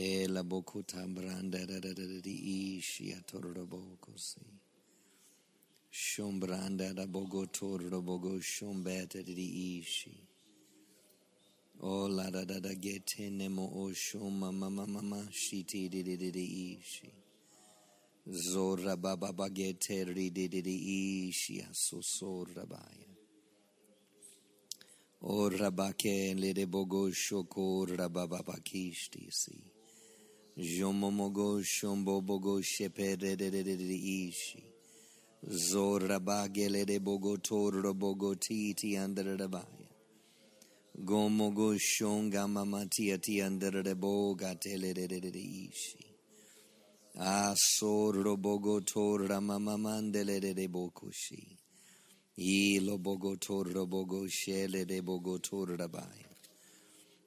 E la boku tambranda da da da da di ishi atorro bogo si. Shombranda da bogo torro bogo shombete di ishi. O la da da da gete nemo o shoma mama mama shiti di di di di ishi. Zora baba bagete rididi ishia susora baya. O rabake lede bogo shoko rababa bakishti si. Jomomogo shombo bogo shepere ishi. Zora bagele de bogo toro bogo titi under the baya. Gomogo shonga mamatia ti under the boga tele ishi. Asoro bogo torra mama mandele de bokushi. Ilo bogo torra bogo shele de bogo torra bai. Ela mosarande de de de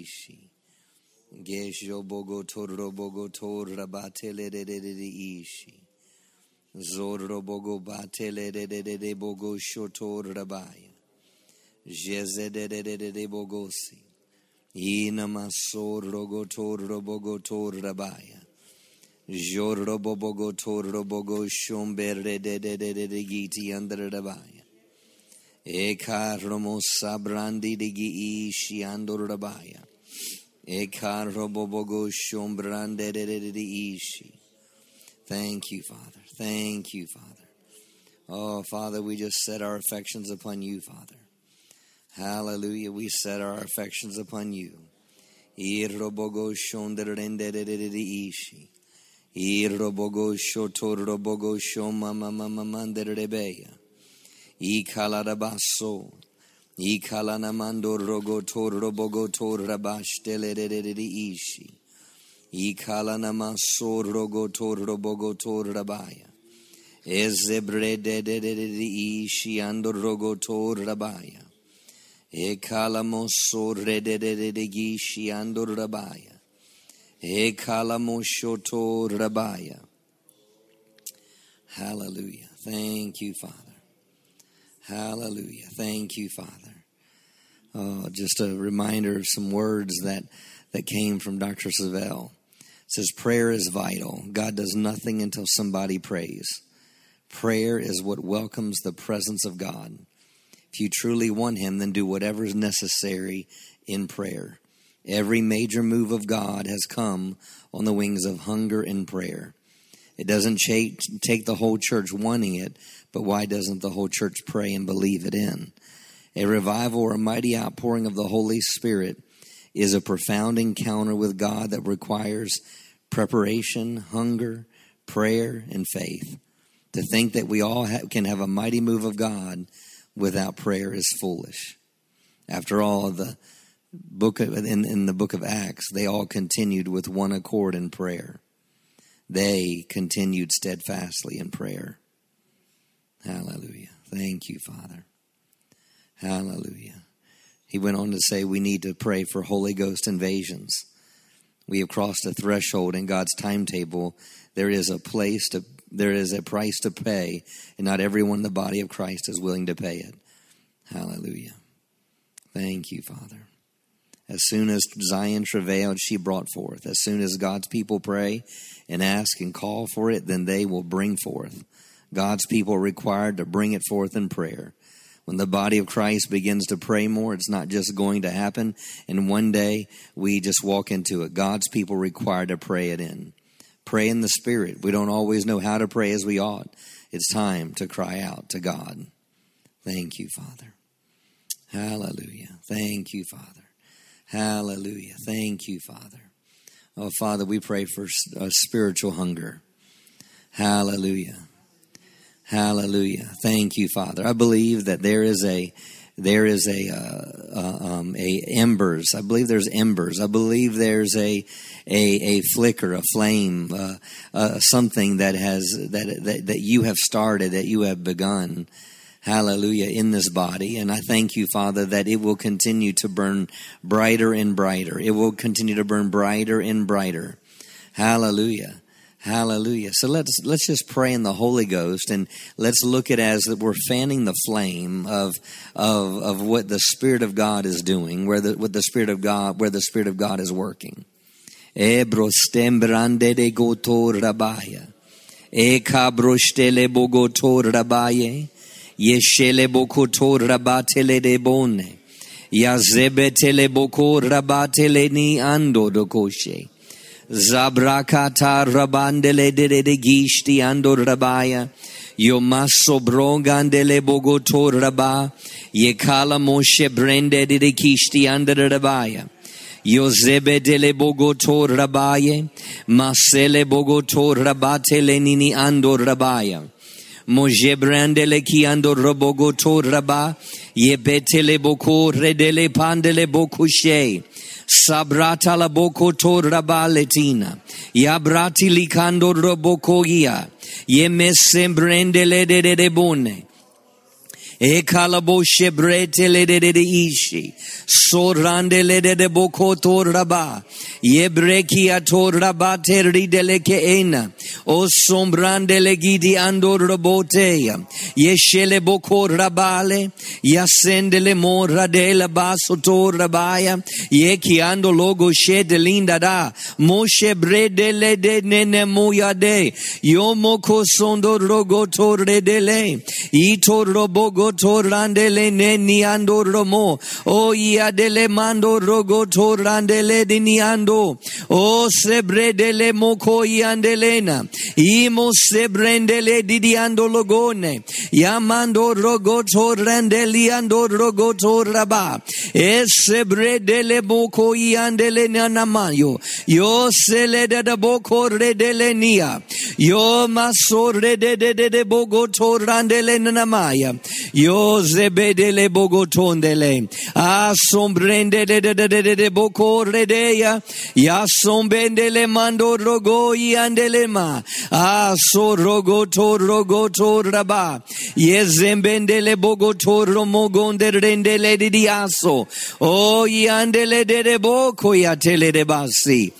ishi. Gesho bogo torra bogo torra batele ishi. Zorro bogo batele de de de de bogo shotorra bai. Jeze de de de de de bogosi. Ina masor rogotor robogotor rabaya. Jor robogotor robogo shombere de de de de de giti under rabaya. Eka romo sabrandi de gi ishi andor rabaya. Eka de de ishi. Thank you, Father. Thank you, Father. Oh, Father, we just set our affections upon you, Father. Hallelujah. We set our affections upon you. Irrobogo shonderenderishi. Irrobogo shotorobogo shomamamamanderebeya. Ikalarabaso. Ikalanamando rogotor robogo torabashtelererishi. Ikalanamaso rogotor robogo torabaya. Ezebrederishi ando rogotor rabaya. Ekalamoso redededegi ando rabaya. Ekalamoshoto rabaya. Hallelujah. Thank you, Father. Hallelujah. Thank you, Father. Oh, just a reminder of some words that, that came from Dr. Savelle. It says, Prayer is vital. God does nothing until somebody prays. Prayer is what welcomes the presence of God. If you truly want Him, then do whatever is necessary in prayer. Every major move of God has come on the wings of hunger and prayer. It doesn't take, the whole church wanting it, but why doesn't the whole church pray and believe it in? A revival or a mighty outpouring of the Holy Spirit is a profound encounter with God that requires preparation, hunger, prayer, and faith. To think that we all ha- can have a mighty move of God without prayer is foolish. After all, the book of, in, in the book of Acts, they all continued with one accord in prayer. They continued steadfastly in prayer. Hallelujah. Thank you, Father. Hallelujah. He went on to say we need to pray for Holy Ghost invasions. We have crossed a threshold in God's timetable. There is a place to there is a price to pay, and not everyone in the body of Christ is willing to pay it. Hallelujah. Thank you, Father. As soon as Zion travailed, she brought forth. As soon as God's people pray and ask and call for it, then they will bring forth. God's people required to bring it forth in prayer. When the body of Christ begins to pray more, it's not just going to happen, and one day we just walk into it. God's people required to pray it in. Pray in the Spirit. We don't always know how to pray as we ought. It's time to cry out to God. Thank you, Father. Hallelujah. Thank you, Father. Hallelujah. Thank you, Father. Oh, Father, we pray for a spiritual hunger. Hallelujah. Hallelujah. Thank you, Father. I believe that there is a there is a uh, uh, um, a embers. I believe there's embers. I believe there's a a, a flicker, a flame, uh, uh, something that has that, that that you have started, that you have begun. Hallelujah in this body, and I thank you, Father, that it will continue to burn brighter and brighter. It will continue to burn brighter and brighter. Hallelujah. Hallelujah. So let's let's just pray in the Holy Ghost and let's look at as that we're fanning the flame of of of what the Spirit of God is doing, where the what the Spirit of God where the Spirit of God is working. Ebro stembrande de gotor rabaya. E cabrostele bogotor rabaye. Yeshele bokotor rabatele de bone. Yazebetele bokor rabatele ni ando do koshe. Zabrakata rabandele de de gishti ando rabaya. Yomaso brongandele bogoto raba. Yekala moshe brende de kishti ando rabaya. Yozebe dele bogoto rabaye. Masele bogoto rabate lenini ando rabaya. Moje brandele ki ando robogoto raba. Yebetele boko redele pandele bokushe. Sabrata la boko to rabaletina. Yabrati likando robokogia. Yeme sembrende le de de de bone. E kalabo shebrete le de de de ishi. Sorande le de de boko to raba. Yebreki ato rabate ridele ke ena. O sombrande le gidi ando roboteya. Yeshele boko rabale. Yasende le mora de la baso to rabaya. Yeki ando logo she de linda da. Moshe brede le de nene moya de. Yomo kosondo rogo to redele. Ito robogo to randele ne niando romo. O ia dele mando rogo to randele di niando. O sebredele moko iandelena. Imo sebrendele di diando logone. Yamando rogo to randeliando rogo to raba. E sebredele moko iandele nanamayo. Yo sele da boko redele nia. Yo maso rede de de de bogo to randele nanamaya. Yo zebedele bogo tondele. Asombrende de de de de de boko redeya. Ya sombendele mando rogo yandelema. Aso rogo to rogo to raba. Yezembendele bogo to romogonde rendele di diaso. O yandele de de boko ya tele de basi.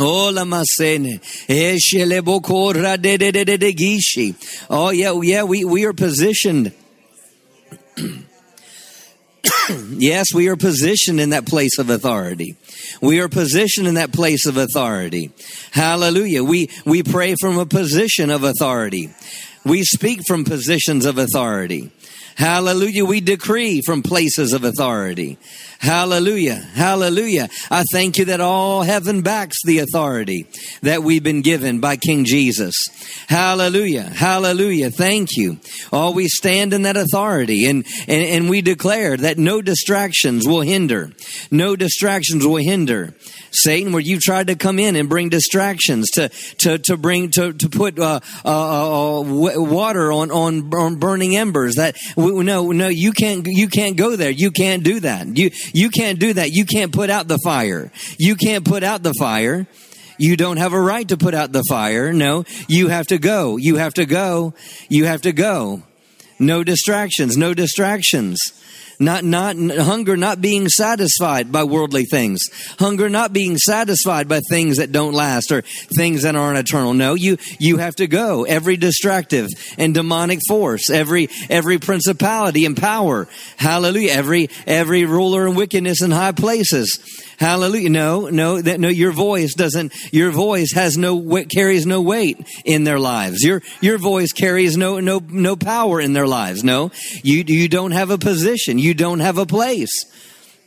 Oh, la masene. Eshele bokora de de de de de gishi. Oh, yeah, yeah, we, we are positioned. yes, we are positioned in that place of authority. We are positioned in that place of authority. Hallelujah. We, we pray from a position of authority. We speak from positions of authority. Hallelujah. We decree from places of authority. Hallelujah. Hallelujah. I thank you that all heaven backs the authority that we've been given by King Jesus. Hallelujah. Hallelujah. Thank you. Oh, we stand in that authority and, and, and we declare that no distractions will hinder. No distractions will hinder. Satan, where you tried to come in and bring distractions to, to, to bring, to, to put, uh, uh, uh, water on, on, on burning embers that, no, no, you can't, you can't go there. You can't do that. You, you can't do that. You can't put out the fire. You can't put out the fire. You don't have a right to put out the fire. No, you have to go. You have to go. You have to go. No distractions. No distractions. Not, not, hunger not being satisfied by worldly things. Hunger not being satisfied by things that don't last or things that aren't eternal. No, you, you have to go. Every distractive and demonic force, every, every principality and power. Hallelujah. Every, every ruler and wickedness in high places. Hallelujah. No, no, that, no, your voice doesn't, your voice has no, carries no weight in their lives. Your, your voice carries no, no, no power in their lives. No, you, you don't have a position. You don't have a place.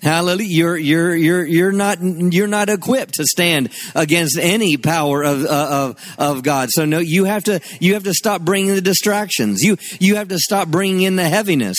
Hallelujah. You're, you're, you're, you're not, you're not equipped to stand against any power of, uh, of, of God. So no, you have to, you have to stop bringing the distractions. You, you have to stop bringing in the heaviness.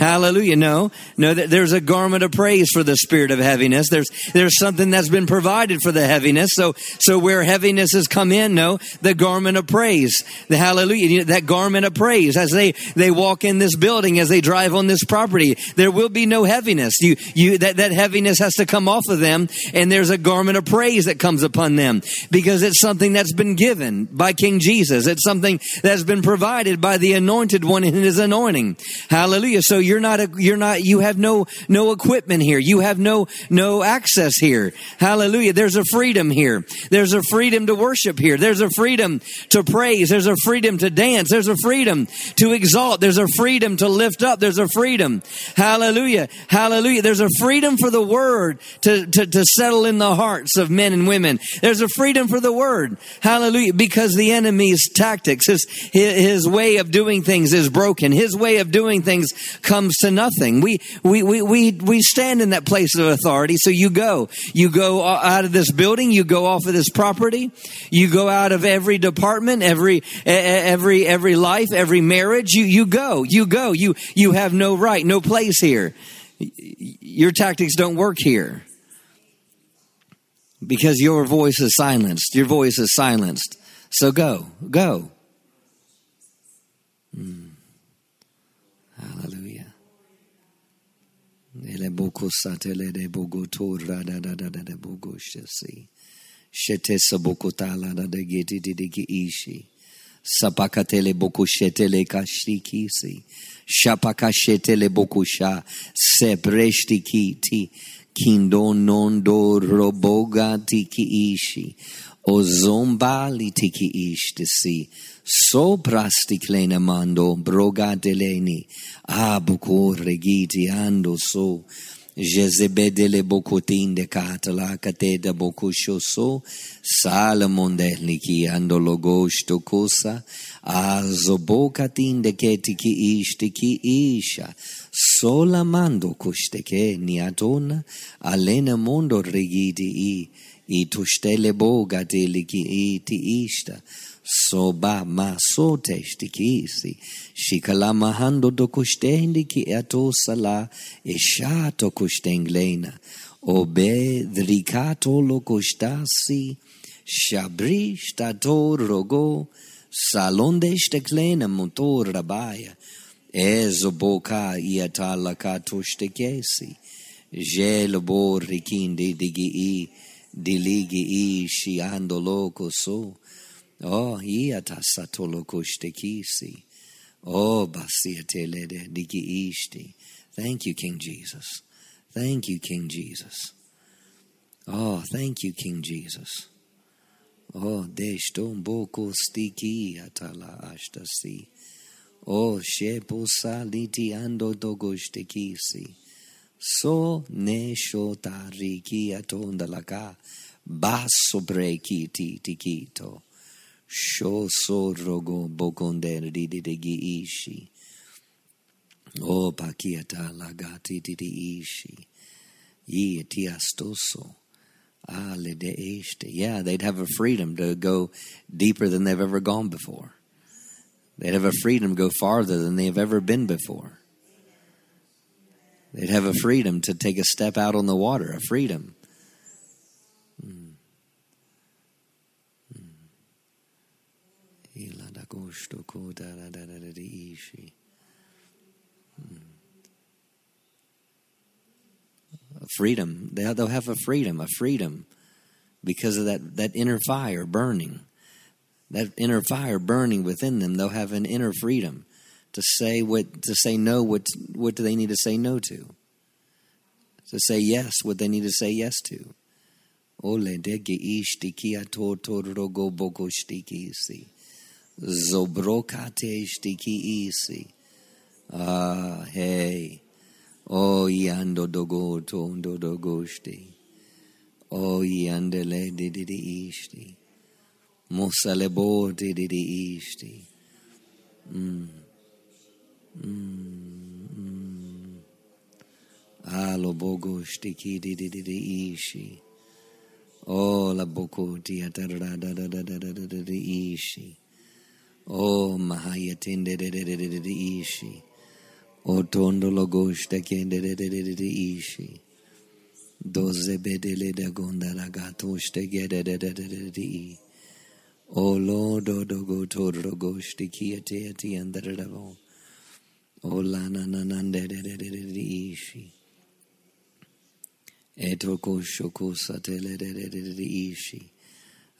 Hallelujah. No, no, there's a garment of praise for the spirit of heaviness. There's, there's something that's been provided for the heaviness. So, so where heaviness has come in, no, the garment of praise. The hallelujah, that garment of praise as they, they walk in this building, as they drive on this property, there will be no heaviness. You, you, that, that heaviness has to come off of them and there's a garment of praise that comes upon them because it's something that's been given by King Jesus. It's something that's been provided by the anointed one in his anointing. Hallelujah. So you're not, a, you're not, you have no, no equipment here. You have no, no access here. Hallelujah. There's a freedom here. There's a freedom to worship here. There's a freedom to praise. There's a freedom to dance. There's a freedom to exalt. There's a freedom to lift up. There's a freedom. Hallelujah. Hallelujah. There's a freedom for the word to, to, to settle in the hearts of men and women. There's a freedom for the word. Hallelujah. Because the enemy's tactics, his, his way of doing things is broken. His way of doing things comes to nothing. We, we, we, we, we stand in that place of authority. So you go. You go out of this building. You go off of this property. You go out of every department, every, every, every life, every marriage. You, you go. You go. You, you have no right, no place here. Your tactics don't work here because your voice is silenced. Your voice is silenced. So go, go. Mm. Hallelujah. Ele boko satele de bogo tora da da da da bogo shesi. Shete saboko tala da de geti di di ki ishi. Sapakatele boko shetele kashikisi. Shapakashetele boko sha. Sebreshti kiti. Kindo non do roboga tiki ishi. o zombali tiki ish disi, so prastiklena mando broga deleni, abuko regiti ando so, Jezebedele bocotin de catala cateda bocoshoso, Salomon delniki andologosto cosa, azobocatin de ketiki istiki isha, solamando costeke niatona, alena mondo regidi i, i tostele boga e ti ista soba maso testikisi shikalamahando dokustendiki etosala eshato kustenglena obedricato locostasi shabristato rogo salondesteklena motor rabaya. Ezoboka iatalakatostekesi gelobor rikindi digi i diligi i shiando loco so Oh, iata satolo kishti. Oh, basiatelede diki ishti. Thank you, King Jesus. Thank you, King Jesus. Oh, thank you, King Jesus. Oh, deshton boko stiki atala ashtasi. Oh, shepo saliti ando dogostekisi. So ne shota shotariki atondalaka. Basso brekiti tikito. Sho so rogo bokonde di di di ishi. O pakiata lagati di di ishi. Ye tiastoso. Ale de este. Yeah, they'd have a freedom to go deeper than they've ever gone before. They'd have a freedom to go farther than they've ever been before. They'd have a freedom to take a step out on the water, a freedom. A freedom. They'll, they'll have a freedom, a freedom because of that, that inner fire burning. That inner fire burning within them, they'll have an inner freedom to say what to say no what what do they need to say no to? To say yes what they need to say yes to. Ole dege ishtiki ato rogo boko shtiki si. Zobrokate shtiki isi. Ah, hey. O yando dogo tondo dogoshti. O yandele dididi ishti. Mosalebo dididi ishti. Mm. Mm. Mm. Alo bogo shtiki dididi ishi. O la boko dia da da da da da da da da da ishi. Oh, Mahayatinde ishi. Otondo logoshte kendere ishi. Doze bedele de gondara gatoshte gedere O Lord, o dogo todro goshte kiate ati andare O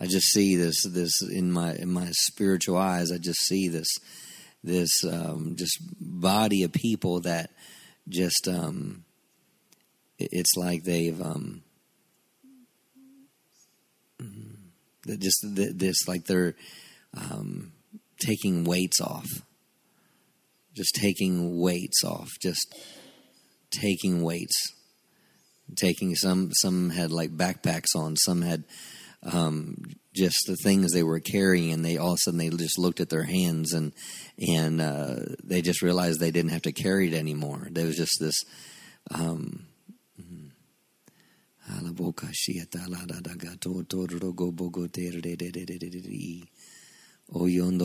I just see this this in my in my spiritual eyes. I just see this this um, just body of people that just um, it's like they've um, just this like they're um, taking weights off, just taking weights off, just taking weights, taking some some had like backpacks on, some had um, just the things they were carrying, and they all of a sudden they just looked at their hands and and uh, they just realized they didn't have to carry it anymore. There was just this. Um,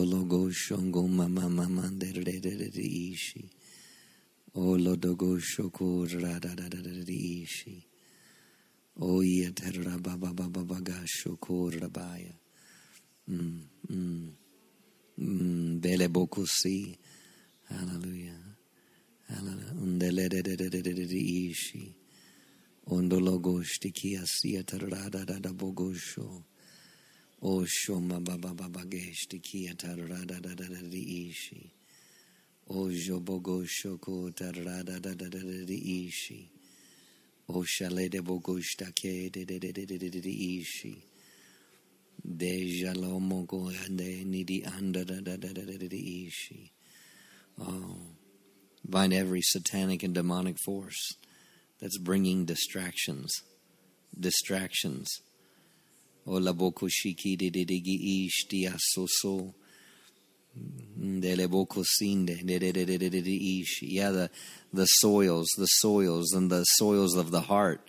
logo shongo mama mama ishi. O lodogo shoko rada da da da ishi. Oya terra baba baba baga shoko rabaya. Mm, mm, mm, bele bokusi. Hallelujah. Hallelujah. Undele de de de de de de ishi. Ondologo shtikia sia terra da da da bogosho. Osho ma baba baba geshtikia terra da da da da de ishi. Ojo bogosho ko terra da da da da de ishi. O shale de bogusta ke de de de de de de de ishi. De jalomo go ande nidi anda da da da da da da ishi. Oh, bind every satanic and demonic force that's bringing distractions. Distractions. O la boku shiki de de de gi ishti asoso. Yeah, the the soils, the soils, and the soils of the heart.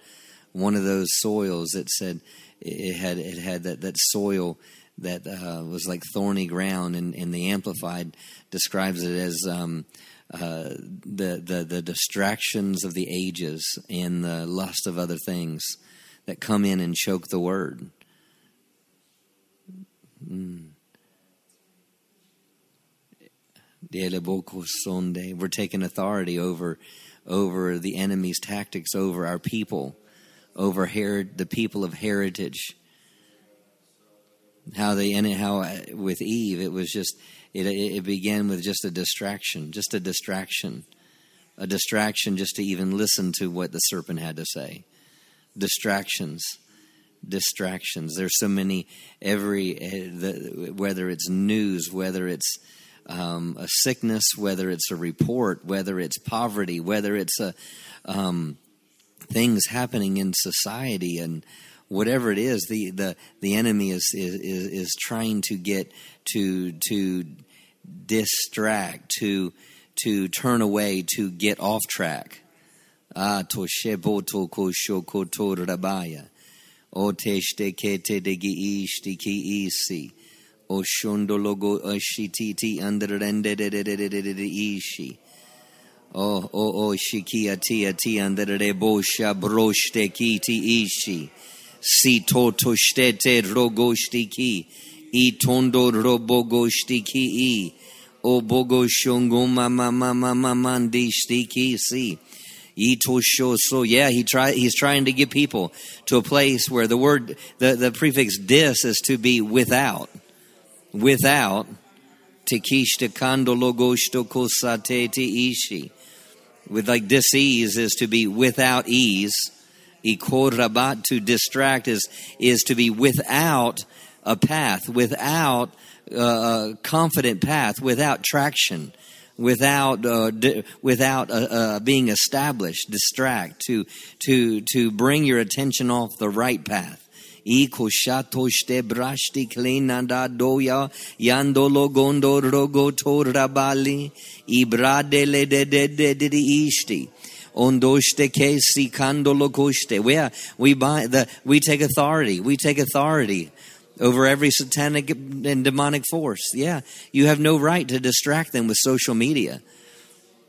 One of those soils that said it had it had that that soil that uh, was like thorny ground, and, and the Amplified describes it as um, uh, the the the distractions of the ages and the lust of other things that come in and choke the word. Mm. We're taking authority over over the enemy's tactics over our people, over Herod, the people of heritage. How they how uh, with Eve it was just it it began with just a distraction, just a distraction, a distraction just to even listen to what the serpent had to say. Distractions distractions. There's so many every uh, the, whether it's news, whether it's um, a sickness, whether it's a report, whether it's poverty, whether it's a um, things happening in society, and whatever it is, the the, the enemy is, is is trying to get to to distract, to to turn away, to get off track. Ah, to shebo to ko shoko to rabaya. O te kete degi ishti ki isi. Oshondologo Underende Ishi. Oh, oh, oh, Shikia Tia Tia Andere Bosha Broshte Kiti. Si Toto Shtete Rogoshtiki. I Tondo Robogoshtiki I. O Bogo Shongoma Mama Mama Mandi Stiki So yeah, he try, he's trying to get people to a place where the word, the, the prefix dis is to be without without tekishta kandologoshto kosate ishi. With like disease is to be without ease. Ikorabat to distract is is to be without a path, without uh, a confident path, without traction, without uh, without uh, uh, being established. Distract to to to bring your attention off the right path. Iko shatoshte brashti doya yandolo de de de de ishti. We buy the we take authority. We take authority over every satanic and demonic force. Yeah, you have no right to distract them with social media.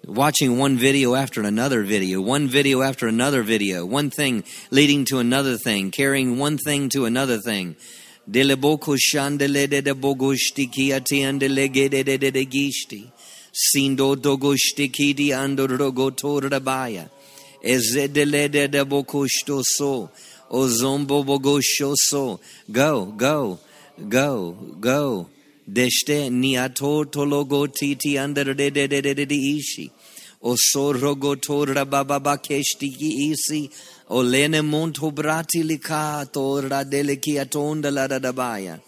watching one video after another video, one video after another video, one thing leading to another thing, carrying one thing to another thing. Sindo dogoshti ki di ando rogo torabaya. Ezedele de bokoshto so. Ozombo bogosho so. Go, go, go, go. Deshte niato tologo titi under de de de de de de ishi. Osorogo tora baba keshti ki isi. Olene monto brati lika tora dele ki atonda la da baya.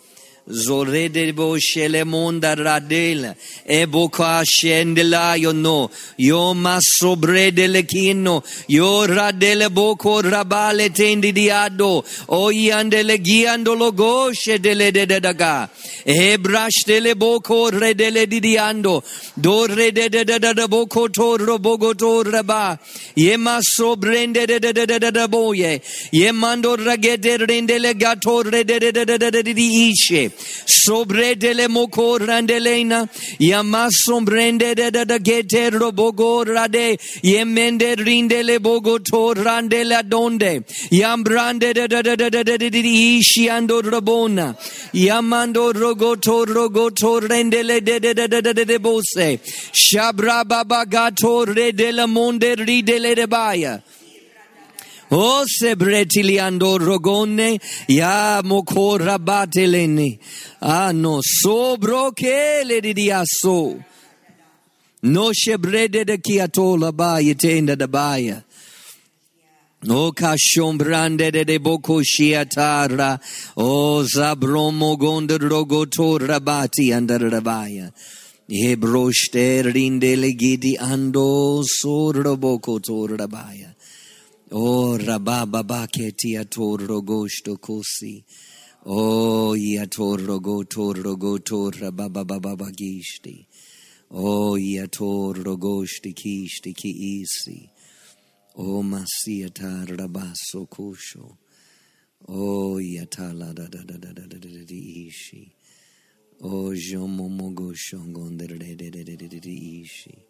Zorede bo shele monda radela e boka shendela yo no yo masobre dele kino yo radele boko rabale tendi diado o yandele giando logo shedele de de daga e brash dele boko redele diando do rede de de de boko to robogo to raba ye masobrende de de de de de boye ye mando ragede rendele gato rede de de de de de ishe sobre dele moko randelena yamasom brende da da gete robogo rade yemende rindele bogo to randela donde yam brande da da da da da da ishi ando robona yamando rogoto rogoto rendele de de de de de de de bose shabra baba gato redele monde ridele de baya O sebretiliando rogone ya mokora batelene. Ah no sobro che le diaso. No shebrede de kiatola ba yetenda da baya. O kashombrande de de boko shiatara. O zabromo gonde rogotora bati andarabaya. Hebroshte rindele gidi ando soroboko torabaya. O rababa keti atoro gosto kosi. O iatoro go toro go tora baba baba gishti. O iatoro gosti kishti ki isi. O masiata rabaso kosho. O iatala da da da da da da da da ishi. O jomomogo shongondere de de de de de de ishi.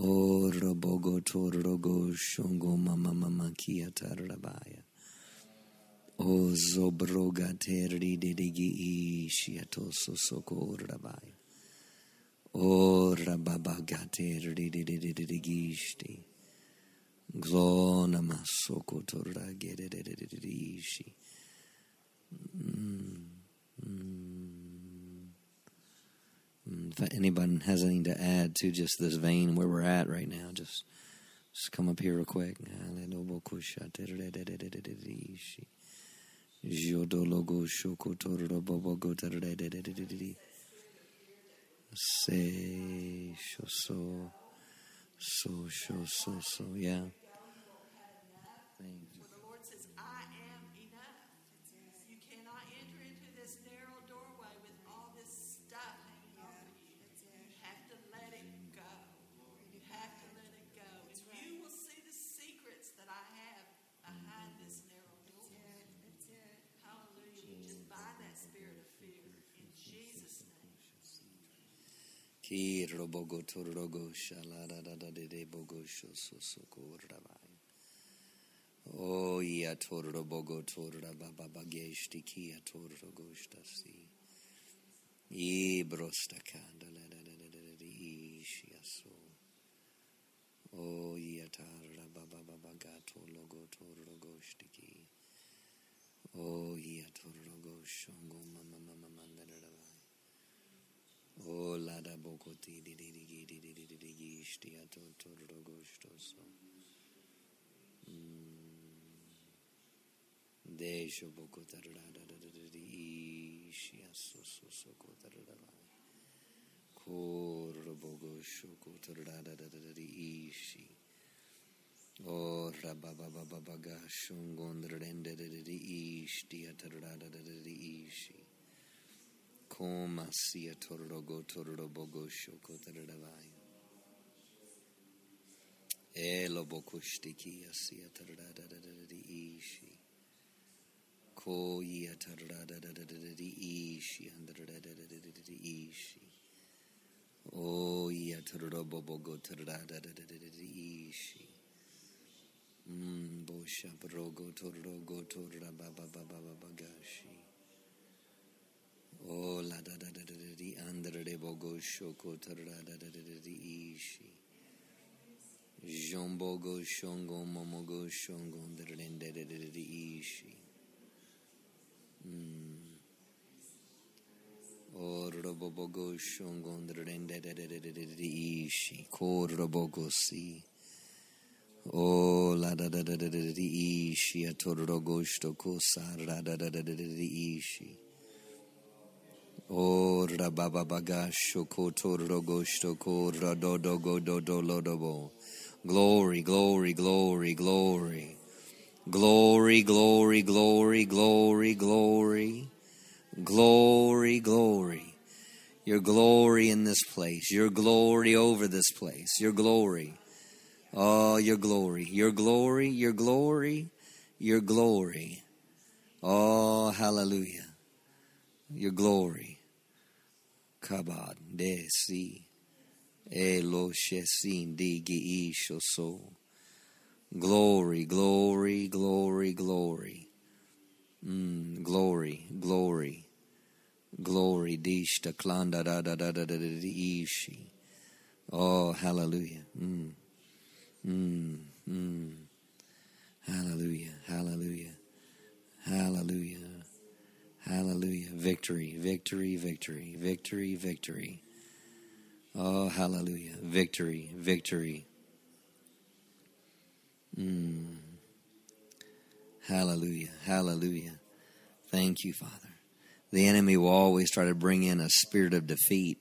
O robogo torogo shongo mama mama kia tarabaya. O zobroga terri dedigi ishiato sosoko rabaya. O rababaga terri dedigi ishti. Glona masoko torra gededededi ishi. If anyone has anything to add to just this vein where we're at right now, just just come up here real quick. Say so so so so yeah. Oh, ia torro bogo torra baba bageshti kia torro goshta si. I brosta kanda la la la la la di ishi aso. Oh, ia tarra baba baba gato logo torro goshti ki. Oh, ia torro goshongo mama mama. O lada boko ti di di di di di di di di di di ishti ato toro gosto so. Desho boko tarada da da da da di ishi aso so so ko tarada vai. Koro bogo shoko tarada da da da da di ishi. O rababa baba baga shungon rende da da di ishti atarada da da da di ishi. Koma Sia Tororogo Tororobogo Shoko Taradavai. Elo Bokushtiki Sia Taradadadadi Ishi. Ko Yia Taradadadadi Ishi Andradadadadi Ishi. O Yia Tororobogo Taradadadadi Ishi. Mm, Mbo Shaprogo Tororogo Torababa Baba Bagashi. Oh, turra da da da da da da ishi. Bosha brogo turro go turra ba ba ba ba ba ba gashi. Oh, la da da da da da di andre de bogo shoko turra da da da da di ishi. Jombogo shongo momogo shongo ndrende da da da di ishi. Mm. Orobogo shongondrendededededeishi korobogo si. O la da da da da da da ishi atorogosto kosara da da da da da ishi. O rababa bagasho kotorogosto kora do do go do do lodobo. Glory, glory, glory, glory. Glory, glory, glory, glory, glory. Glory, glory. Your glory in this place. Your glory over this place. Your glory. Oh, your glory. Your glory, your glory, your glory. Oh, hallelujah. Your glory. Kabad de si. Elo shesin digi so. Glory, glory, glory, glory. Mm, glory, glory, glory. Dishta klanda da da da da da da ishi. Oh, hallelujah. Mm, mm, mm. Hallelujah, hallelujah, hallelujah, hallelujah. Victory, victory, victory, victory, victory. Oh, hallelujah. Victory, victory. Mm. Hallelujah. Hallelujah. Thank you, Father. The enemy will always try to bring in a spirit of defeat,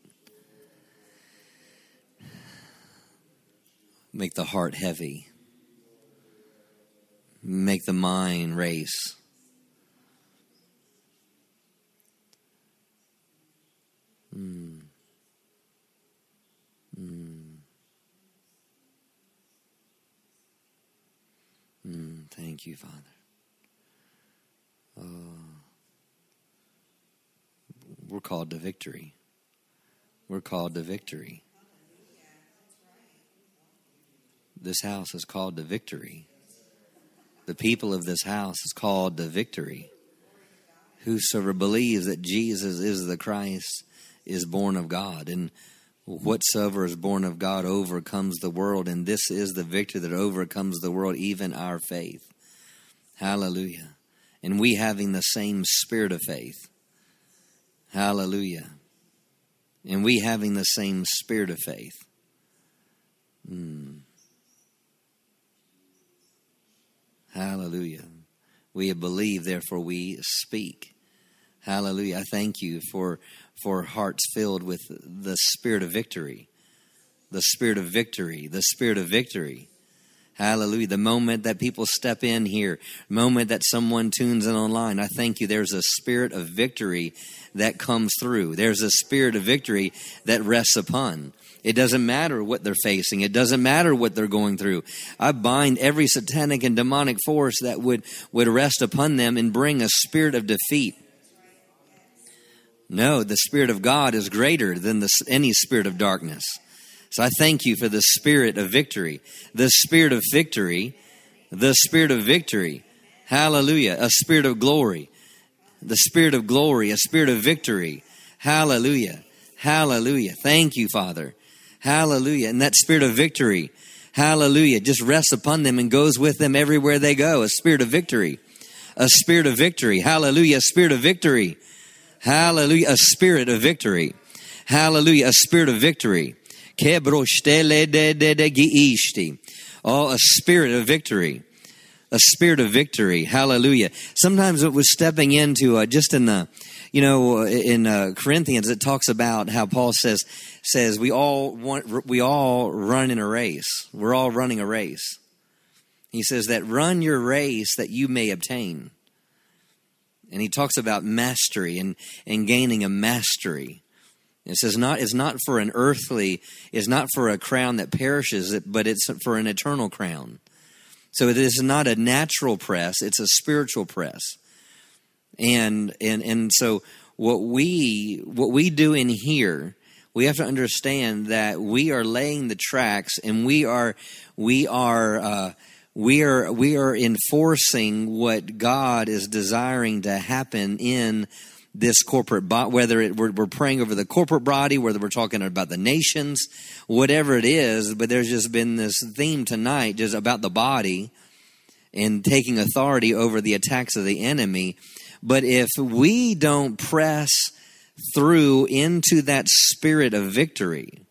make the heart heavy, make the mind race. Mm. Mm. Mm. Thank you, Father. Oh. We're called to victory. We're called to victory. This house is called to victory. The people of this house is called to victory. Whosoever believes that Jesus is the Christ is born of God. And whatsoever is born of God overcomes the world. And this is the victory that overcomes the world, even our faith. Hallelujah and we having the same spirit of faith. Hallelujah. And we having the same spirit of faith. Mm. Hallelujah. We have believed, therefore we speak. Hallelujah. I thank you for for hearts filled with the spirit of victory. The spirit of victory. The spirit of victory. Hallelujah. The moment that people step in here, moment that someone tunes in online, I thank you. There's a spirit of victory that comes through. There's a spirit of victory that rests upon. It doesn't matter what they're facing. It doesn't matter what they're going through. I bind every satanic and demonic force that would, would rest upon them and bring a spirit of defeat. No, the Spirit of God is greater than the, any spirit of darkness. So I thank you for the spirit of victory, the spirit of victory, the spirit of victory. Hallelujah. A spirit of glory, the spirit of glory, a spirit of victory. Hallelujah. Hallelujah. Thank you, Father. Hallelujah. And that spirit of victory, hallelujah, just rests upon them and goes with them everywhere they go. A spirit of victory. A spirit of victory. Hallelujah. A spirit of victory. Hallelujah. A spirit of victory. Hallelujah. A spirit of victory. Oh, a spirit of victory. A spirit of victory. Hallelujah. Sometimes it was stepping into uh, just in the, you know, in uh, Corinthians, it talks about how Paul says, says we all want, we all run in a race. We're all running a race. He says that run your race that you may obtain. And he talks about mastery and, and gaining a mastery. It says not is not for an earthly, is not for a crown that perishes, but it's for an eternal crown. So it is not a natural press, it's a spiritual press. And and and so what we what we do in here, we have to understand that we are laying the tracks and we are we are uh, we are we are enforcing what God is desiring to happen in this corporate body, whether it, we're, we're praying over the corporate body, whether we're talking about the nations, whatever it is. But there's just been this theme tonight just about the body and taking authority over the attacks of the enemy. But if we don't press through into that spirit of victory,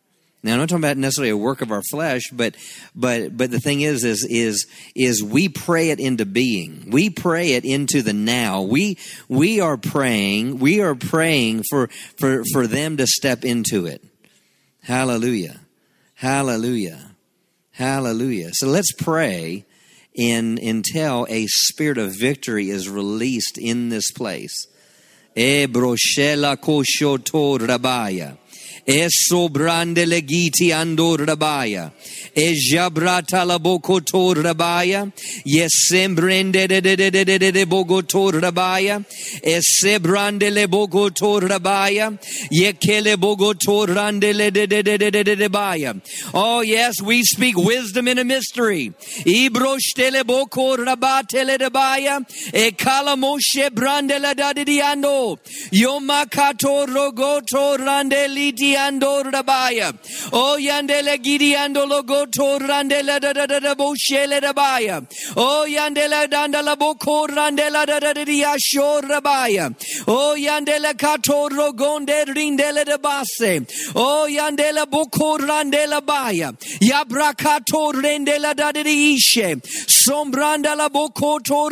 now I'm not talking about necessarily a work of our flesh, but but but the thing is is is is we pray it into being. We pray it into the now. We we are praying, we are praying for for for them to step into it. Hallelujah. Hallelujah. Hallelujah. So let's pray in until a spirit of victory is released in this place. Eh, Ebroshela koshoto rabaya. Eso brande legiti andor rabaya. E jabrata la bokotor rabaya. Yes sembrende de de de de de de de bogotor rabaya. E sebrande le bogotor rabaya. Ye kele bogotor rande le de de de de de de de baya. Oh yes, we speak wisdom in a mystery. Ibroštele bokor rabate le de baya. E kala moshe brande la da de diando. Yoma kato rogoto rande liti ando rabaya. O yandele gidi ando logoto randele da da da da boshele rabaya. O yandele dandala boko randela da da da diasho rabaya. O yandele kato rogonde rindele de base. O yandele boko randela baya. Yabrakato rendela da da ishe. Sombranda la boko to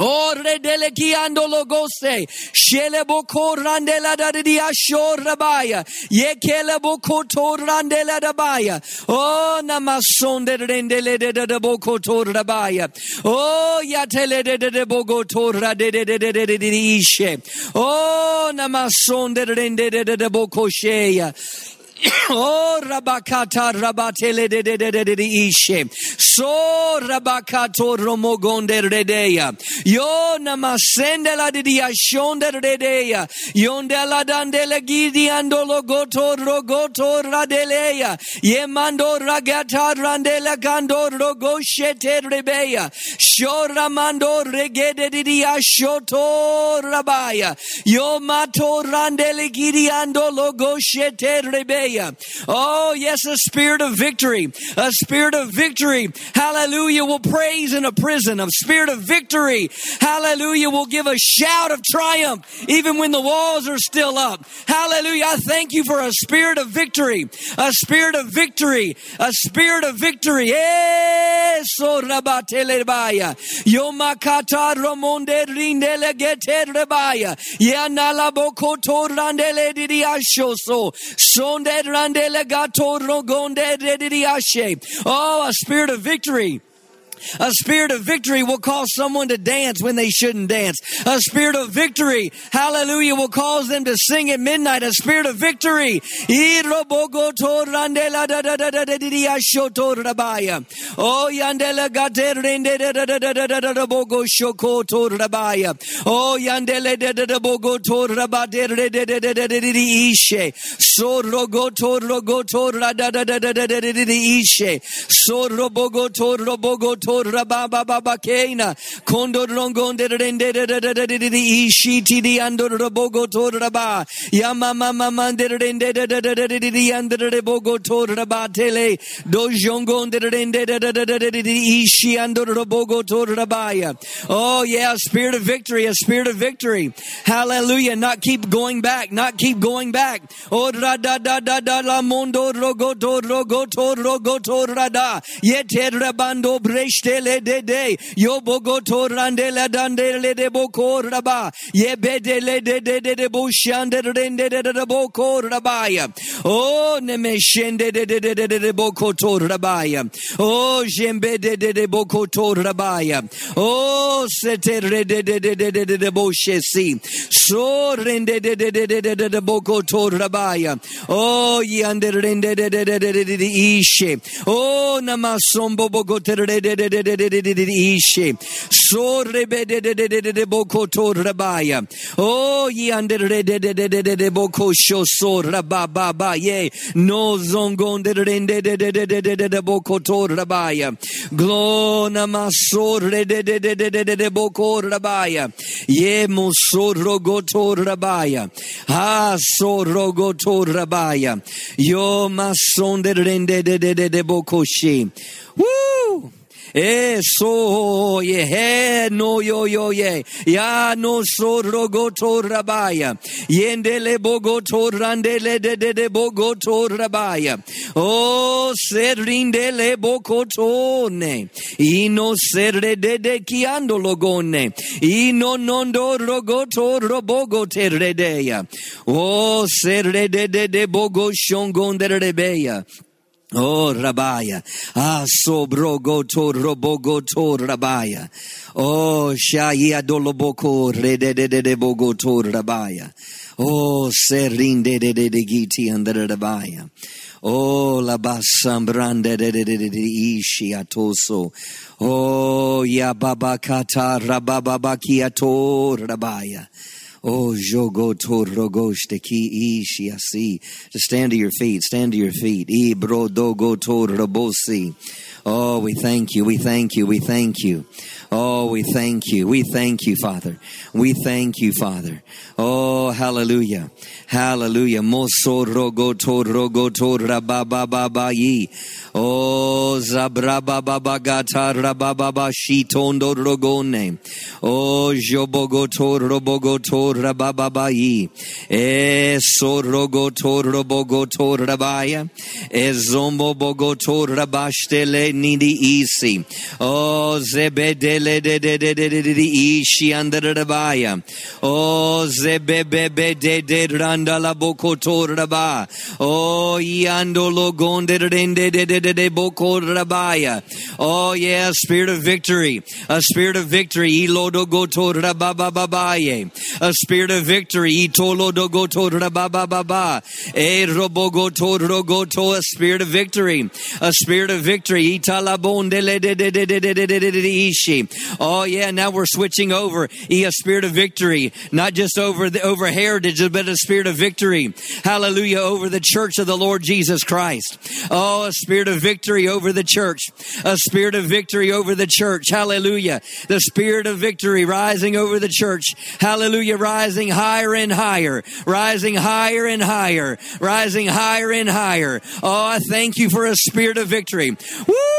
Oh, delegiando logose, sheleboko randela da ashor rabaya, yekele boko to randela rabaya, o namason de rendele de de boko to rabaya, o yatele de de boko to rade de de de de de ishe, o namason de rendele de de boko sheya, Oh, rabakata rabatele de de de de de de ishe. So rabakato romogonde redeya. Yo namasende la de dia shonde redeya. Yonde la dandele gidi andolo goto rogoto radeleya. Yemando ragata randela gando rogoshete rebeya. Shoramando regede de dia shoto rabaya. Yo mato randele gidi andolo goshete rebeya. Oh, yes, a spirit of victory. A spirit of victory. Hallelujah will praise in a prison. A spirit of victory. Hallelujah will give a shout of triumph even when the walls are still up. Hallelujah. I thank you for a spirit of victory. A spirit of victory. A spirit of victory. Eh, so rabatelebaya. Yomakata romonde rindele gete rebaya. Yanala bokoto randele didiashoso. Sonde Oh, a spirit of victory. A spirit of victory will cause someone to dance when they shouldn't dance. A spirit of victory, hallelujah, will cause them to sing at midnight. A spirit of victory. Oh, Oh, yeah, a spirit of victory, a spirit of victory. Hallelujah. Not keep going back, not keep going back. Oh, da da da da da shtele de de yo bogoto randela dandele de boko raba ye bedele de de de de bo shande rende de de boko rabaya oh ne me shende de de de de de boko to rabaya oh jembe de de de boko to rabaya oh sete re de de de de de de bo shesi so rende de de de de de de boko to rabaya oh yande rende de de de de de ishe oh namasombo bogote re de de Oh ye under de de de de de de de boko shoso rababa ba ye. No zongon de de de de de de de de de de boko to rabaya. Glona maso re de de de de de de de boko rabaya. Ye rogoto rabaya. Ha so rogoto rabaya. Yo mason de rende de de de de boko shi. Woo! Eso ye he no yo yo ye ya no so rogoto rabaya yendele bogoto randele de de de bogoto rabaya o serindele bocotone ino serre de de chiando logone ino nondo rogoto robogo terredeya o serre de de de bogo shongon de rebeya Oh, Rabaya. Ah, sobrogo to robogo to Rabaya. Oh, Shaya doloboko re de de de de bogo to Rabaya. Oh, serin de de de de giti under Rabaya. Oh, la basambrande de de de de de ishi atoso. Oh, ya babakata rabababakiato Rabaya. Oh, jogo torogosh de ki ishi asi. Just stand to your feet, stand to your feet. I bro dogo torobosi. Oh, we thank you, we thank you, we thank you. Oh, we thank you. We thank you, Father. We thank you, Father. Oh, hallelujah. Hallelujah. Moso rogo to rogo. Oh, zabrababa gata rabababa shi. Oh, jobogo to robogo to rabababa yi. E so rabaya. E zombo rabashtele nidi isi. Oh, zebede ishi andarabaya. Oh, zebebebe de de randala boko toraba. Oh, yandolo gonde rende de de de de boko rabaya. Oh, yeah, spirit of victory. A spirit of victory. Ilodo go torabababaye. A spirit of victory. Itolo do go torabababa. E robo go torogo to a spirit of victory. A spirit of victory. Italabondele de de de de de de de de de ishi. Oh yeah, now we're switching over. A spirit of victory, not just over the over heritage, but a spirit of victory. Hallelujah over the church of the Lord Jesus Christ. Oh, a spirit of victory over the church. A spirit of victory over the church. Hallelujah. The spirit of victory rising over the church. Hallelujah. Rising higher and higher. Rising higher and higher. Rising higher and higher. Oh, I thank you for a spirit of victory. Woo!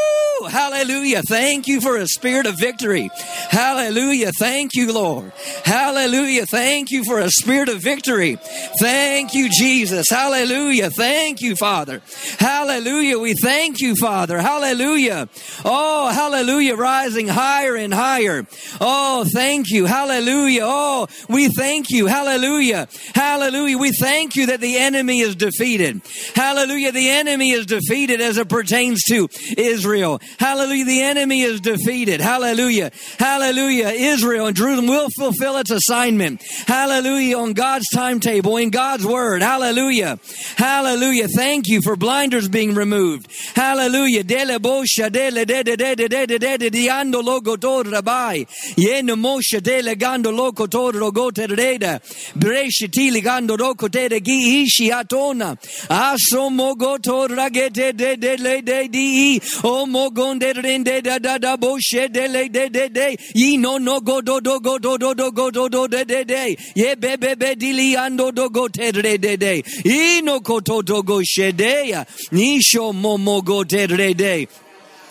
Hallelujah. Thank you for a spirit of victory. Hallelujah. Thank you, Lord. Hallelujah. Thank you for a spirit of victory. Thank you, Jesus. Hallelujah. Thank you, Father. Hallelujah. We thank you, Father. Hallelujah. Oh, hallelujah. Rising higher and higher. Oh, thank you. Hallelujah. Oh, we thank you. Hallelujah. Hallelujah. We thank you that the enemy is defeated. Hallelujah. The enemy is defeated as it pertains to Israel. Hallelujah. The enemy is defeated. Hallelujah. Hallelujah. Israel and Jerusalem will fulfill its assignment. Hallelujah. On God's timetable, in God's word. Hallelujah. Hallelujah. Thank you for blinders being removed. Hallelujah. Asomogoto ragete de de le de di omogo mogon de rende da da da boshe de le de de de. Yi no no go do do go do do do go do do de de de. Ye be be be dili ando do go te re de de. Ino koto do go shedeya. Nisho momo go te re de.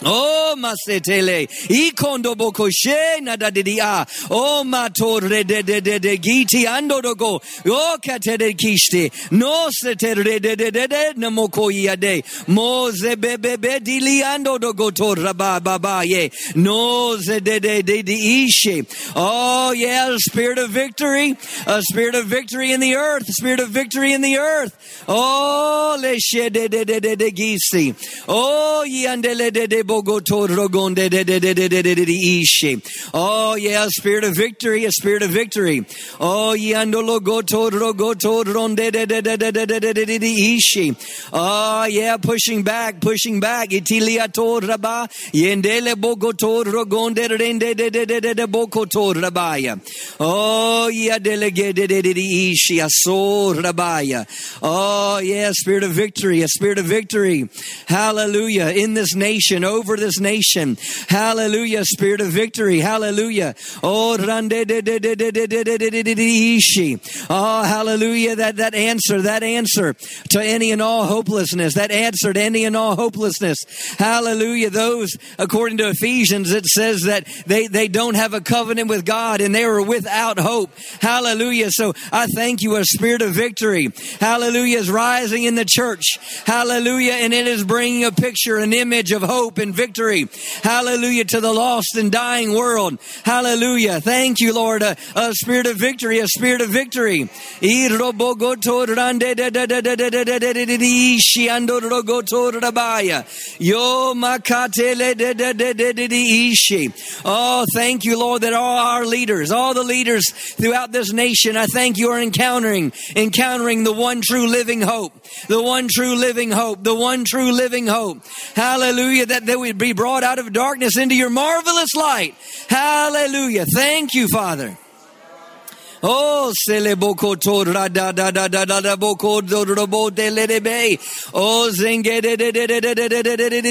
Oh masetele ikondo boko she na da di di a oh mato re de de de de giti ando do go oh kate de kishte no sete re de de de de na moko ya de mo ze be be be ando do go to raba ba ba ye no ze de de de di ishe oh yeah a spirit of victory a spirit of victory in the earth a spirit of victory in the earth oh le she de de de de de gisi oh yandele de de Oh, yeah, a spirit of victory, a spirit of victory. Oh, Oh, yeah, pushing back, pushing back. Oh, yeah, Oh, yeah, spirit of victory, a spirit of victory. Hallelujah. In this nation, over this nation. Hallelujah. Spirit of victory. Hallelujah. Oh, oh hallelujah. That, that answer, that answer to any and all hopelessness, that answer to any and all hopelessness. Hallelujah. Those, according to Ephesians, it says that they, they don't have a covenant with God and they were without hope. Hallelujah. So I thank you, a spirit of victory. Hallelujah is rising in the church. Hallelujah. And it is bringing a picture, an image of hope and victory. Hallelujah to the lost and dying world. Hallelujah. Thank you, Lord. A, a spirit of victory, a spirit of victory. Oh, thank you, Lord, that all our leaders, all the leaders throughout this nation, I thank you are encountering, encountering the one true living hope, the one true living hope, the one true living hope. Hallelujah. That would be brought out of darkness into your marvelous light. Hallelujah. Thank you, Father. Oh, seleboko to da da da da da da boko do robo de lerebe. Oh,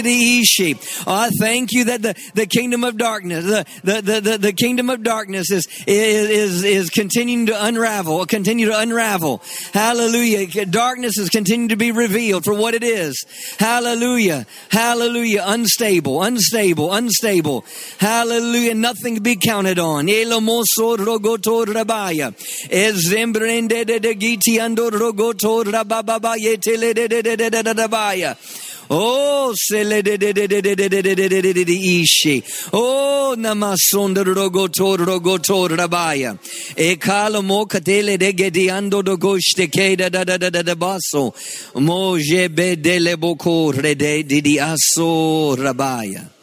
Ishi. I thank you that the, the kingdom of darkness, the, the, the, the, kingdom of darkness is, is, is continuing to unravel, continue to unravel. Hallelujah. Darkness is continuing to be revealed for what it is. Hallelujah. Hallelujah. Unstable, unstable, unstable. Hallelujah. Nothing to be counted on. Elomoso rogoto rabai rabaya. Ezembrende de de giti ando rogoto rababa yetele de de de de de de de baya. Oh, sele de de de de de de de de de de de de de ishi. Oh, namasonda rogoto rogoto rabaya. E katele de gediando do goshte ke da da da da da da baso. Mo jebe de boko rede di aso rabaya.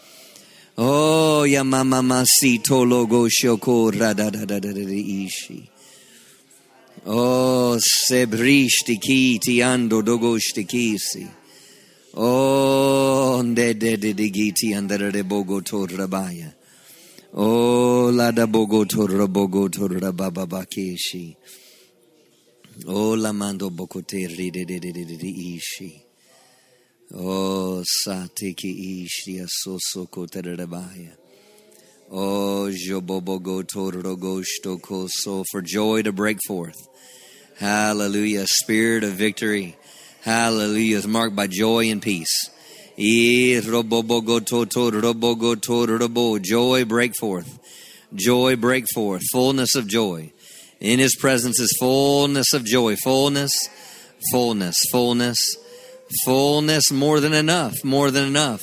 Oh, yamamamasi tologo shoko radadadadadadishi. Oh, sebrishti ti ando kisi. Oh, ndededigiti andarebogo torabaya. Oh, ba torabogo torabababakeshi. Oh, lamando bokoteri de de de de de ishi. Oh, satiki ishi asoso kotarabaya. Oh, jobobogo torogosto koso for joy to break forth. Hallelujah. Spirit of victory. Hallelujah. Is marked by joy and peace. Joy break forth. Joy break forth. Fullness of joy. In his presence is fullness of joy. Fullness, fullness, fullness, fullness, more than enough, more than enough.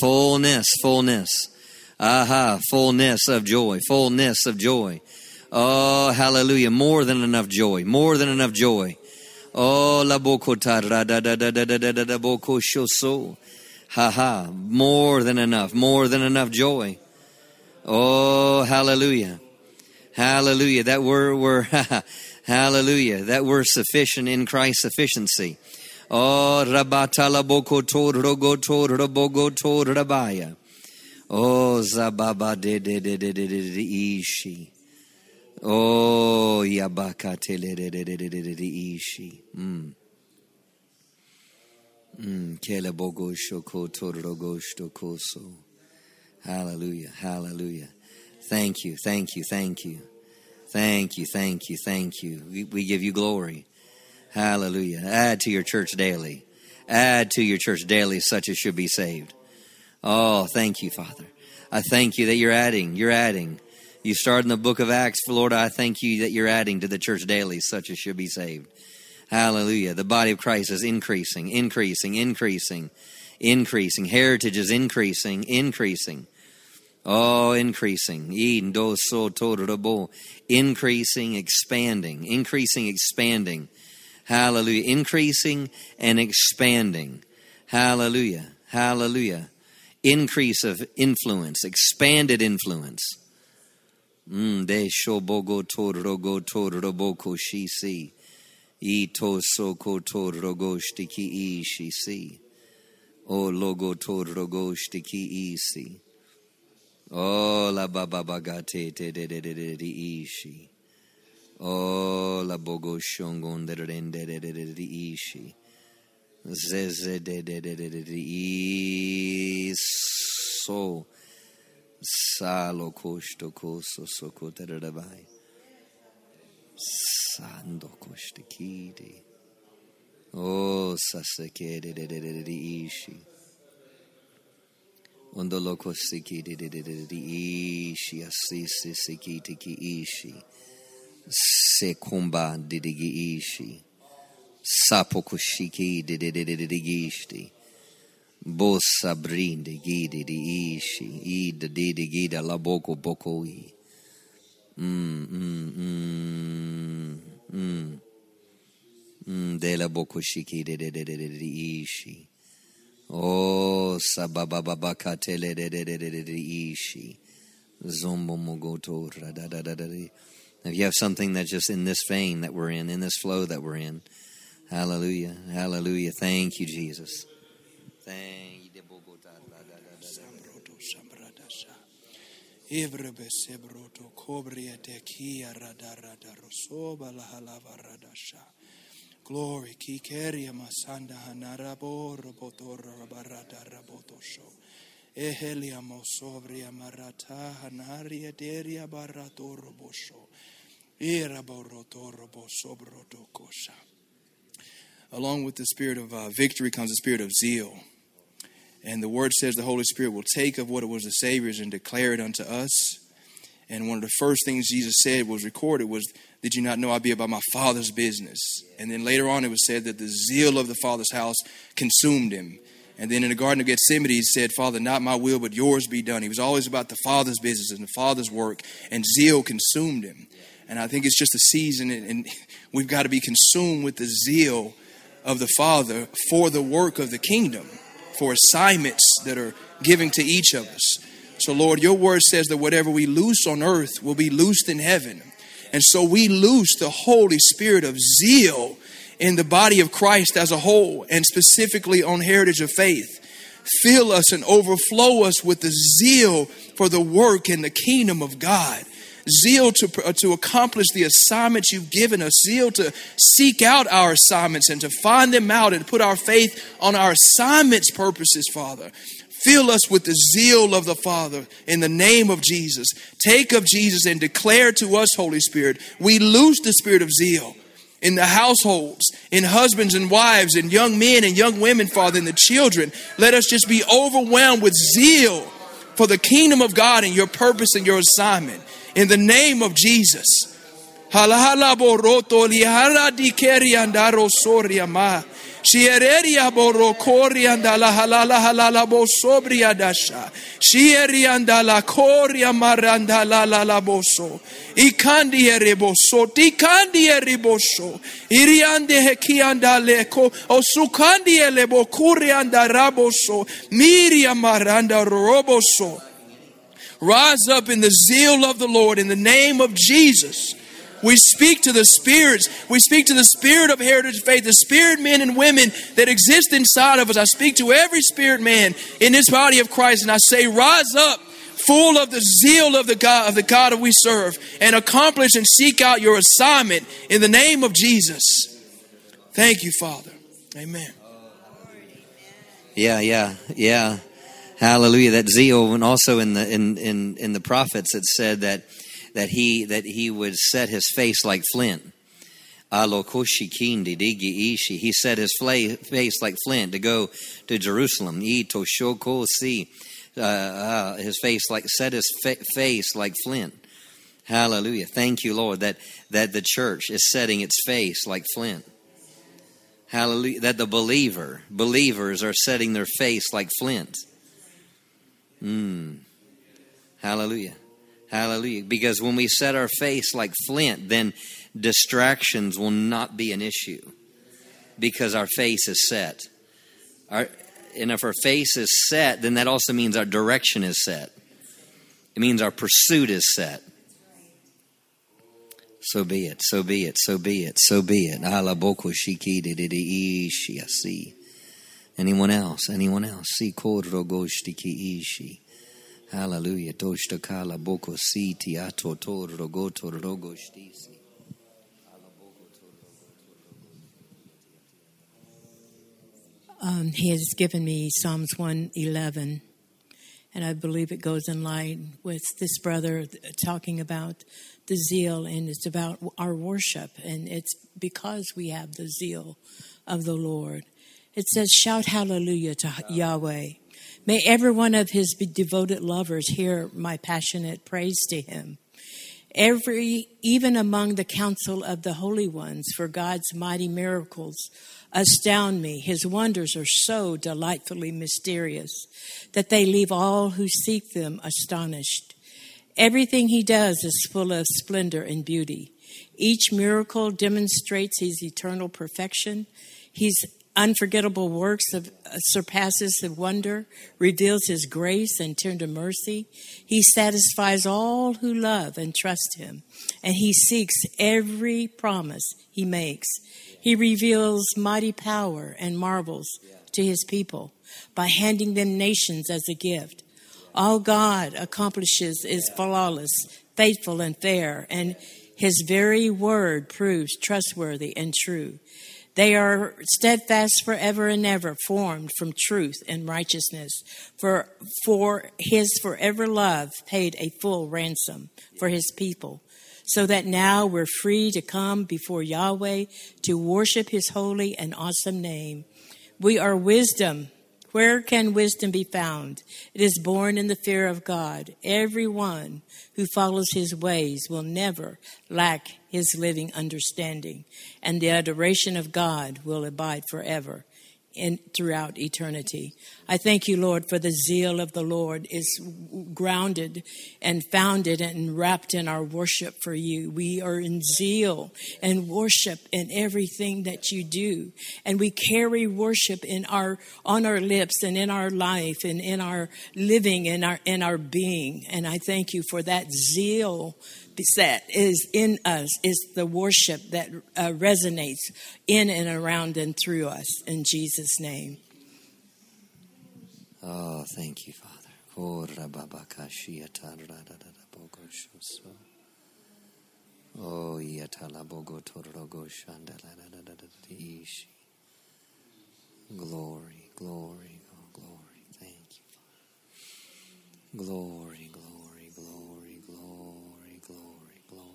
Fullness, fullness. Aha, fullness of joy, fullness of joy. Oh, hallelujah. More than enough joy, more than enough joy. Oh, la boko da da da da da da da da boko shoso. Ha ha, more than enough, more than enough joy. Oh, hallelujah. Hallelujah. That word, we're, hallelujah. That we're sufficient in Christ's sufficiency. Oh, rabatala boko to rogo to robogo to rabaya. Oh, zababa de de de de de de de ishi. Oh, yabaka tele de de de de de de de ishi. Mm. Mm. Kele bogo shoko torogo koso. Hallelujah, hallelujah. Thank you, thank you, thank you. Thank you, thank you, thank you. We, we give you glory. Hallelujah. Add to your church daily. Add to your church daily such as should be saved. Oh, thank you, Father. I thank you that you're adding, you're adding. You start in the book of Acts, Lord, I thank you that you're adding to the church daily such as should be saved. Hallelujah. The body of Christ is increasing, increasing, increasing, increasing. Heritage is increasing, increasing. Oh, increasing. Increasing, expanding, increasing, expanding. Hallelujah. Increasing and expanding. Hallelujah. Hallelujah increase of influence, expanded influence. Mm, de shobogo torogo toroboko shisi. Ito soko torogo shtiki ishisi. O logo torogo shtiki isi. O la baba bagate te de de de de de ishi. O la bogo shongon de de de de de de de ishi. Zeze de de de de de de iso. Salo kosto koso soko tererabai. Sando koste kidi. O sasake de de de de de ishi. Ondo loko siki de de de de de ishi asisi siki tiki ishi. Sekumba de de ishi. Sapokushiki de de de de de gishti. Bossa brinde gide di ishi. Ida de de gida la boko boko i. Mm, mm, mm, mm. Mm, de la boko shiki de de de de de de ishi. Oh, sabababakatele de de de de de de ishi. Zombo mogoto ra da da da da. If you have something that's just in this vein that we're in, in this flow that we're in, hallelujah, hallelujah. Thank you, Jesus. Thank you. Glory Kikeria Masanda Hanarabo Robotora Barada Rabotosho. Ehelia Mosovria Marata Hanaria Deria Barato Robosho. Along with the spirit of uh, victory comes the spirit of zeal. And the word says the Holy Spirit will take of what it was the Savior's and declare it unto us. And one of the first things Jesus said was recorded was, Did you not know I'd be about my Father's business? And then later on it was said that the zeal of the Father's house consumed him. And then in the Garden of Gethsemane, he said, Father, not my will, but yours be done. He was always about the Father's business and the Father's work, and zeal consumed him. And I think it's just a season, and we've got to be consumed with the zeal of the Father for the work of the kingdom, for assignments that are given to each of us. So, Lord, your word says that whatever we loose on earth will be loosed in heaven. And so we loose the Holy Spirit of zeal in the body of Christ as a whole, and specifically on Heritage of Faith. Fill us and overflow us with the zeal for the work in the kingdom of God. Zeal to, uh, to accomplish the assignments you've given us, zeal to seek out our assignments and to find them out and put our faith on our assignments purposes, Father. Fill us with the zeal of the Father in the name of Jesus. Take of Jesus and declare to us, Holy Spirit, we lose the spirit of zeal in the households, in husbands and wives, in young men and young women, Father, and the children. Let us just be overwhelmed with zeal for the kingdom of God and your purpose and your assignment. In the name of Jesus. Shiereria boro la halala halala bo sobria dasha. Shieria la maranda la la la boso. Ikandi. Tikandi. Iriande hekianda leko. Osukandi raboso. Miria maranda roboso. Rise up in the zeal of the Lord in the name of Jesus. We speak to the spirits. We speak to the spirit of heritage faith, the spirit men and women that exist inside of us. I speak to every spirit man in this body of Christ, and I say, rise up, full of the zeal of the God of the God that we serve, and accomplish and seek out your assignment in the name of Jesus. Thank you, Father. Amen. Yeah, yeah, yeah. Hallelujah. That zeal, and also in the in in in the prophets, it said that that he that he would set his face like flint. He set his face like flint to go to Jerusalem. Uh, uh, his face like set his fa- face like flint. Hallelujah. Thank you, Lord, that that the church is setting its face like flint. Hallelujah. That the believer, believers are setting their face like flint. Mm. Hallelujah. Hallelujah. Because when we set our face like flint, then distractions will not be an issue because our face is set. Our, and if our face is set, then that also means our direction is set. It means our pursuit is set. So be it, so be it, so be it, so be it. Anyone else? Anyone else? Si kodro goshtiki ishi. Hallelujah. Toshta kala boko si tiato toro goto rogo shtisi. um, he has given me Psalms 111, and I believe it goes in line with this brother talking about the zeal, and it's about our worship, and it's because we have the zeal of the Lord. It says, Shout hallelujah to Yahweh. May every one of his devoted lovers hear my passionate praise to him. Every, even among the council of the holy ones, for God's mighty miracles astound me. His wonders are so delightfully mysterious that they leave all who seek them astonished. Everything he does is full of splendor and beauty. Each miracle demonstrates his eternal perfection. His unforgettable works of, uh, surpasses the wonder, reveals his grace and tender mercy. He satisfies all who love and trust him, and he seeks every promise he makes. He reveals mighty power and marvels to his people by handing them nations as a gift. All God accomplishes is flawless, faithful, and fair, and his very word proves trustworthy and true. They are steadfast forever and ever, formed from truth and righteousness. For, for his forever love paid a full ransom for his people so that now we're free to come before Yahweh to worship his holy and awesome name. We are wisdom. Where can wisdom be found? It is born in the fear of God. Everyone who follows his ways will never lack his living understanding, and the adoration of God will abide forever in, throughout eternity. I thank you, Lord, for the zeal of the Lord is grounded and founded and wrapped in our worship for you. We are in zeal and worship in everything that you do, and we carry worship in our on our lips and in our life and in our living and our in our being. And I thank you for that zeal that is in us is the worship that uh, resonates in and around and through us. In Jesus' name. Oh, thank you, Father. Oh, Glory, glory, oh, glory. Thank you, Father. Glory, glory, glory, glory, glory, glory.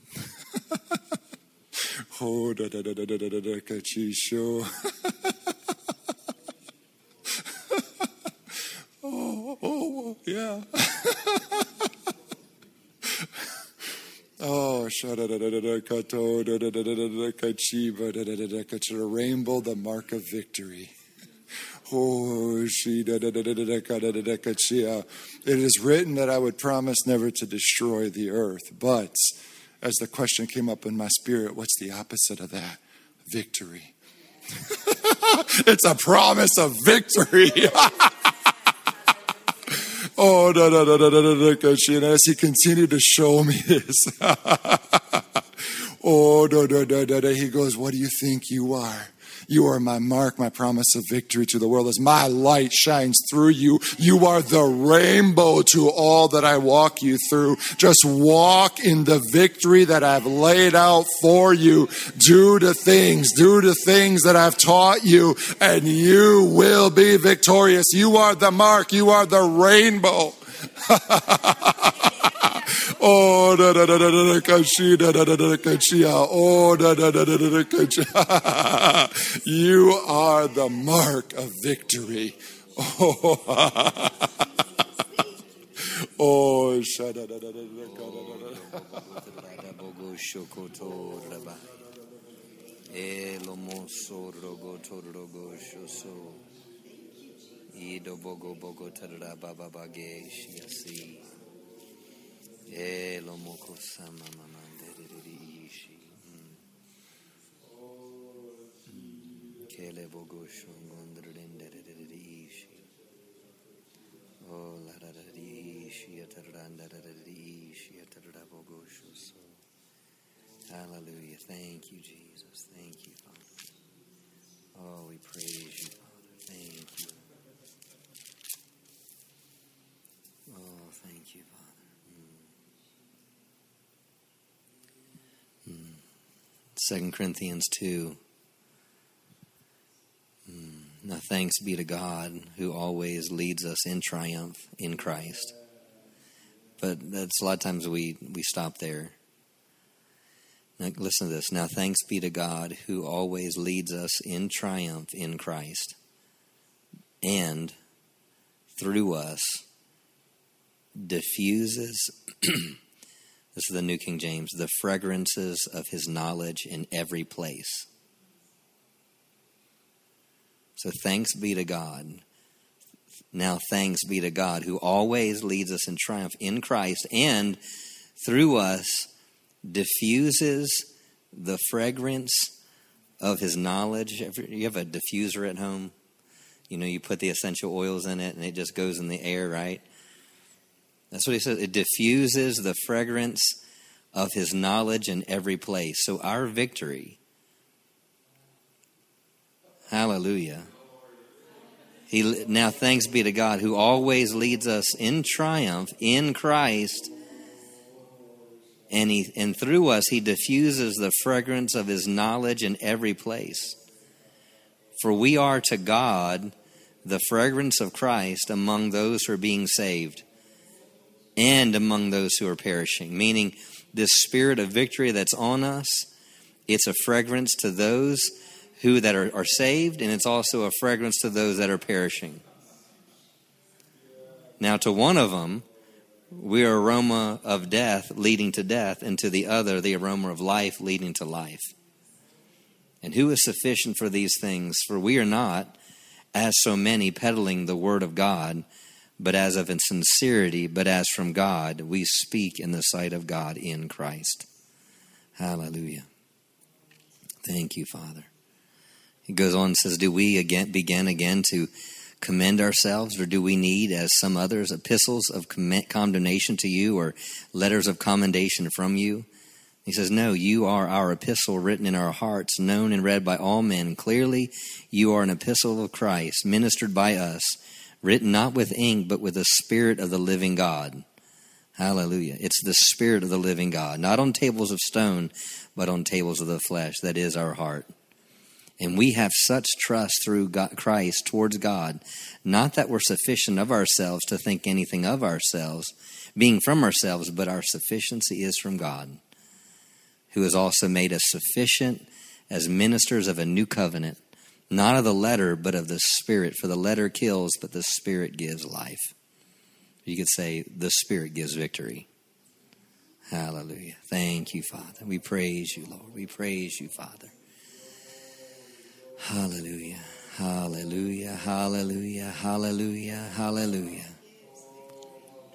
Oh, da da da da da da da da kachi, sho. Oh, oh, yeah. Oh, shada da da da da kato da da da da da da kachiba da da da da kachi, a rainbow, the mark of victory. Oh, she da da da da da da da da da kachia. It is written that I would promise never to destroy the earth, but as the question came up in my spirit, what's the opposite of that? Victory. it's a promise of victory. Oh, da, da, da, da, da, da, kachi. and as he continued to show me this, oh, da, da, da, da, da, he goes, What do you think you are? You are my mark, my promise of victory to the world. As my light shines through you, you are the rainbow to all that I walk you through. Just walk in the victory that I've laid out for you. Do the things, do the things that I've taught you, and you will be victorious. You are the mark, you are the rainbow. Oh, da da da da da da kashi da da da da da kashia. Oh, da da da da da da kashi. You are the mark of victory. Oh, oh, da da da da da da da da. Ido bogo bogo tarara baba bage shiasi. Eh, Hallelujah. Mm. Oh, thank you, Jesus. Thank you, Father. Oh, we praise you, Father. Thank you. Oh, thank you, Father. Second Corinthians 2. Mm. Now thanks be to God who always leads us in triumph in Christ. But that's a lot of times we, we stop there. Now listen to this. Now thanks be to God who always leads us in triumph in Christ and through us diffuses this is the New King James the fragrances of his knowledge in every place. So thanks be to God. Now thanks be to God who always leads us in triumph in Christ and through us diffuses the fragrance of his knowledge. You have a diffuser at home? You know, you put the essential oils in it and it just goes in the air, right? That's what he says. It diffuses the fragrance of his knowledge in every place. So our victory, hallelujah. He, now thanks be to God who always leads us in triumph in Christ. And, he, and through us, he diffuses the fragrance of his knowledge in every place. For we are to God the fragrance of Christ among those who are being saved and among those who are perishing. Meaning, this spirit of victory that's on us, it's a fragrance to those who that are, are saved, and it's also a fragrance to those that are perishing. Now, to one of them, we are aroma of death leading to death, and to the other, the aroma of life leading to life. And who is sufficient for these things? For we are not, as so many, peddling the word of God but as of in sincerity, but as from God, we speak in the sight of God in Christ. Hallelujah. Thank you, Father. He goes on and says, Do we again begin again to commend ourselves, or do we need, as some others, epistles of condemnation to you or letters of commendation from you? He says, No, you are our epistle written in our hearts, known and read by all men. Clearly, you are an epistle of Christ, ministered by us written not with ink, but with the Spirit of the living God. Hallelujah. It's the Spirit of the living God, not on tables of stone, but on tables of the flesh. That is our heart. And we have such trust through God, Christ towards God, not that we're sufficient of ourselves to think anything of ourselves, being from ourselves, but our sufficiency is from God, who has also made us sufficient as ministers of a new covenant not of the letter, but of the Spirit. For the letter kills, but the Spirit gives life. You could say, the Spirit gives victory. Hallelujah. Thank you, Father. We praise you, Lord. We praise you, Father. Hallelujah. Hallelujah. Hallelujah. Hallelujah. Hallelujah.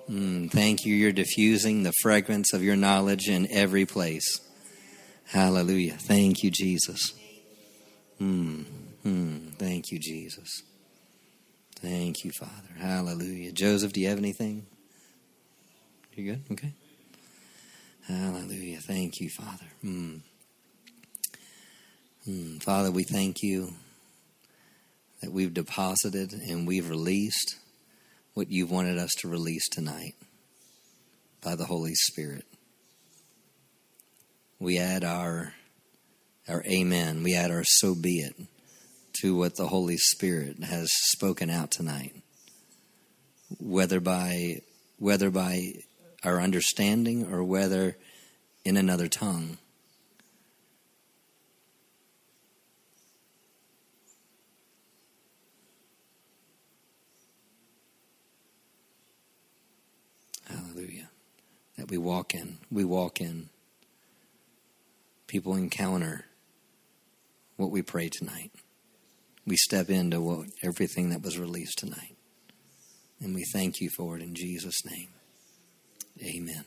Mm, thank you. You're diffusing the fragrance of your knowledge in every place. Hallelujah. Thank you, Jesus. Mm. Hmm. Thank you, Jesus. Thank you, Father. Hallelujah. Joseph, do you have anything? You good? Okay. Hallelujah. Thank you, Father. Hmm. Hmm. Father, we thank you that we've deposited and we've released what you've wanted us to release tonight by the Holy Spirit. We add our our amen. We add our so be it to what the Holy Spirit has spoken out tonight. Whether by whether by our understanding or whether in another tongue. Hallelujah. That we walk in. We walk in. People encounter what we pray tonight. We step into what everything that was released tonight. And we thank you for it in Jesus' name. Amen.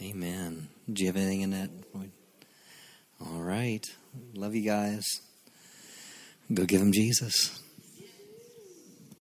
Amen. Do you have anything in that? All right. Love you guys. Go give them Jesus.